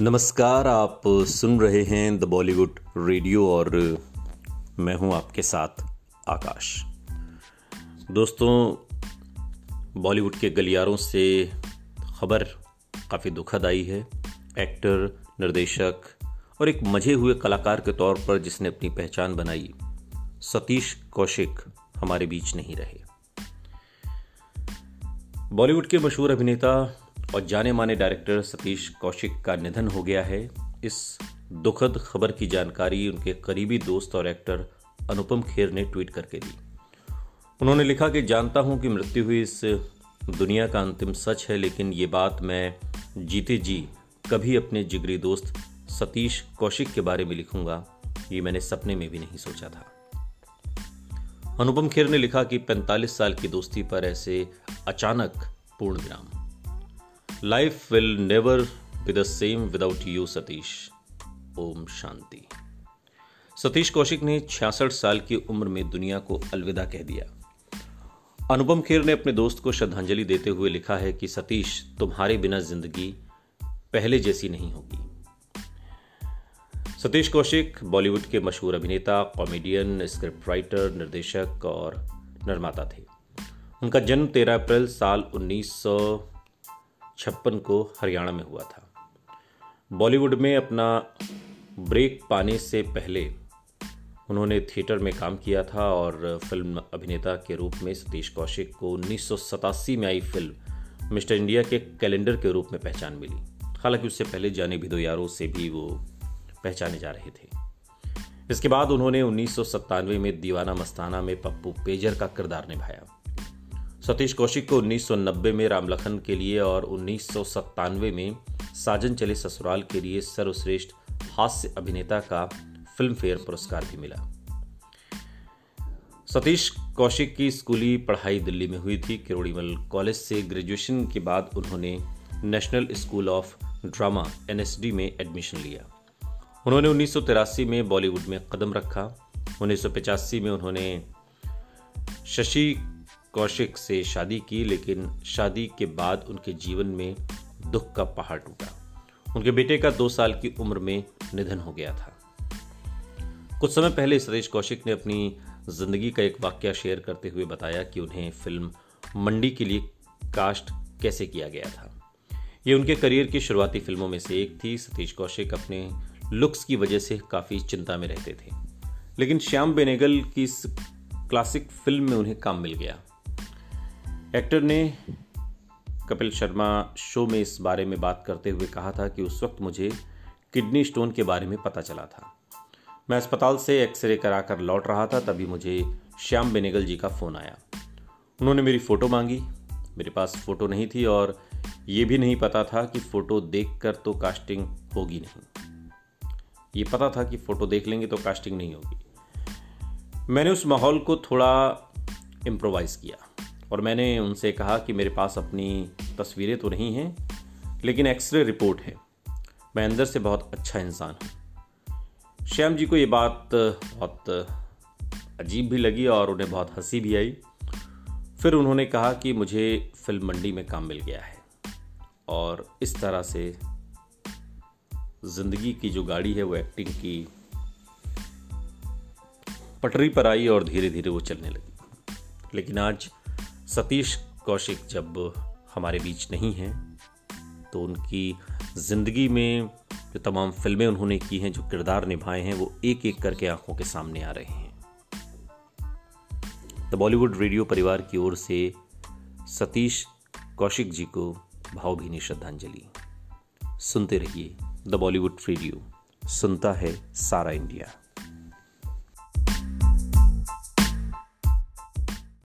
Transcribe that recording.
नमस्कार, आप सुन रहे हैं द बॉलीवुड रेडियो और मैं हूँ आपके साथ आकाश। दोस्तों, बॉलीवुड के गलियारों से खबर काफ़ी दुखद आई है। एक्टर, निर्देशक और एक मज़े हुए कलाकार के तौर पर जिसने अपनी पहचान बनाई, सतीश कौशिक हमारे बीच नहीं रहे। बॉलीवुड के मशहूर अभिनेता और जाने माने डायरेक्टर सतीश कौशिक का निधन हो गया है। इस दुखद खबर की जानकारी उनके करीबी दोस्त और एक्टर अनुपम खेर ने ट्वीट करके दी। उन्होंने लिखा कि जानता हूँ कि मृत्यु हुई इस दुनिया का अंतिम सच है, लेकिन ये बात मैं जीते जी कभी अपने जिगरी दोस्त सतीश कौशिक के बारे में लिखूँगा। ये मैंने सपने में भी नहीं सोचा था। अनुपम खेर ने लिखा कि 45 साल की दोस्ती पर ऐसे अचानक पूर्ण विराम। Life will never be the same without you Satish ओम शांति। सतीश कौशिक ने छियासठ साल की उम्र में दुनिया को अलविदा कह दिया। अनुपम खेर ने अपने दोस्त को श्रद्धांजलि देते हुए लिखा है कि, सतीश, तुम्हारे बिना ज़िंदगी पहले जैसी नहीं होगी। सतीश कौशिक, बॉलीवुड के मशहूर अभिनेता, कॉमेडियन स्क्रिप्ट राइटर निर्देशक और निर्माता थे। उनका जन्म 13 अप्रैल साल उन्नीस सौ छप्पन को हरियाणा में हुआ था। बॉलीवुड में अपना ब्रेक पाने से पहले उन्होंने थिएटर में काम किया था और फ़िल्म अभिनेता के रूप में सतीश कौशिक को उन्नीस सौ सतासी में आई फ़िल्म मिस्टर इंडिया के कैलेंडर के रूप में पहचान मिली। हालाँकि उससे पहले जाने भी दो यारों से भी वो पहचाने जा रहे थे। इसके बाद उन्होंने उन्नीस सौ सत्तानवे में दीवाना मस्ताना में पप्पू पेजर का किरदार निभाया। सतीश कौशिक को 1990 में रामलखन के लिए और उन्नीस सौ सत्तानवे में साजन चले ससुराल के लिए सर्वश्रेष्ठ हास्य अभिनेता का फ़िल्म फेयर पुरस्कार भी मिला। सतीश कौशिक की स्कूली पढ़ाई दिल्ली में हुई थी। किरोड़ीमल कॉलेज से ग्रेजुएशन के बाद उन्होंने national school of drama NSD में एडमिशन लिया। उन्होंने उन्नीस सौ तिरासी में बॉलीवुड में कदम रखा। उन्नीस सौ पचासी में उन्होंने शशि कौशिक से शादी की, लेकिन शादी के बाद उनके जीवन में दुख का पहाड़ टूटा। उनके बेटे का दो साल की उम्र में निधन हो गया था। कुछ समय पहले सतीश कौशिक ने अपनी ज़िंदगी का एक वाक्य शेयर करते हुए बताया कि उन्हें फ़िल्म मंडी के लिए कास्ट कैसे किया गया था। ये उनके करियर की शुरुआती फ़िल्मों में से एक थी। सतीश कौशिक अपने लुक्स की वजह से काफ़ी चिंता में रहते थे। लेकिन श्याम बेनेगल की इस क्लासिक फ़िल्म में उन्हें काम मिल गया। एक्टर ने कपिल शर्मा शो में इस बारे में बात करते हुए कहा था कि उस वक्त मुझे किडनी स्टोन के बारे में पता चला था। मैं अस्पताल से एक्सरे कराकर लौट रहा था, तभी मुझे श्याम बेनेगल जी का फ़ोन आया। उन्होंने मेरी फ़ोटो मांगी। मेरे पास फ़ोटो नहीं थी और ये भी नहीं पता था कि फ़ोटो देखकर तो कास्टिंग होगी नहीं। ये पता था कि फ़ोटो देख लेंगे तो कास्टिंग नहीं होगी। मैंने उस माहौल को थोड़ा इम्प्रोवाइज़ किया। और मैंने उनसे कहा कि मेरे पास अपनी तस्वीरें तो नहीं हैं, लेकिन एक्सरे रिपोर्ट है। मैं अंदर से बहुत अच्छा इंसान हूँ। श्याम जी को ये बात बहुत अजीब भी लगी और उन्हें बहुत हँसी भी आई। फिर उन्होंने कहा कि मुझे फ़िल्म मंडी में काम मिल गया है और इस तरह से ज़िंदगी की जो गाड़ी है वो एक्टिंग की पटरी पर आई और धीरे धीरे वो चलने लगी। लेकिन आज सतीश कौशिक जब हमारे बीच नहीं हैं तो उनकी ज़िंदगी में जो तमाम फ़िल्में उन्होंने की हैं, जो किरदार निभाए हैं, वो एक एक करके आँखों के सामने आ रहे हैं। द बॉलीवुड रेडियो परिवार की ओर से सतीश कौशिक जी को भावभीनी श्रद्धांजलि। सुनते रहिए द बॉलीवुड रेडियो सुनता है सारा इंडिया।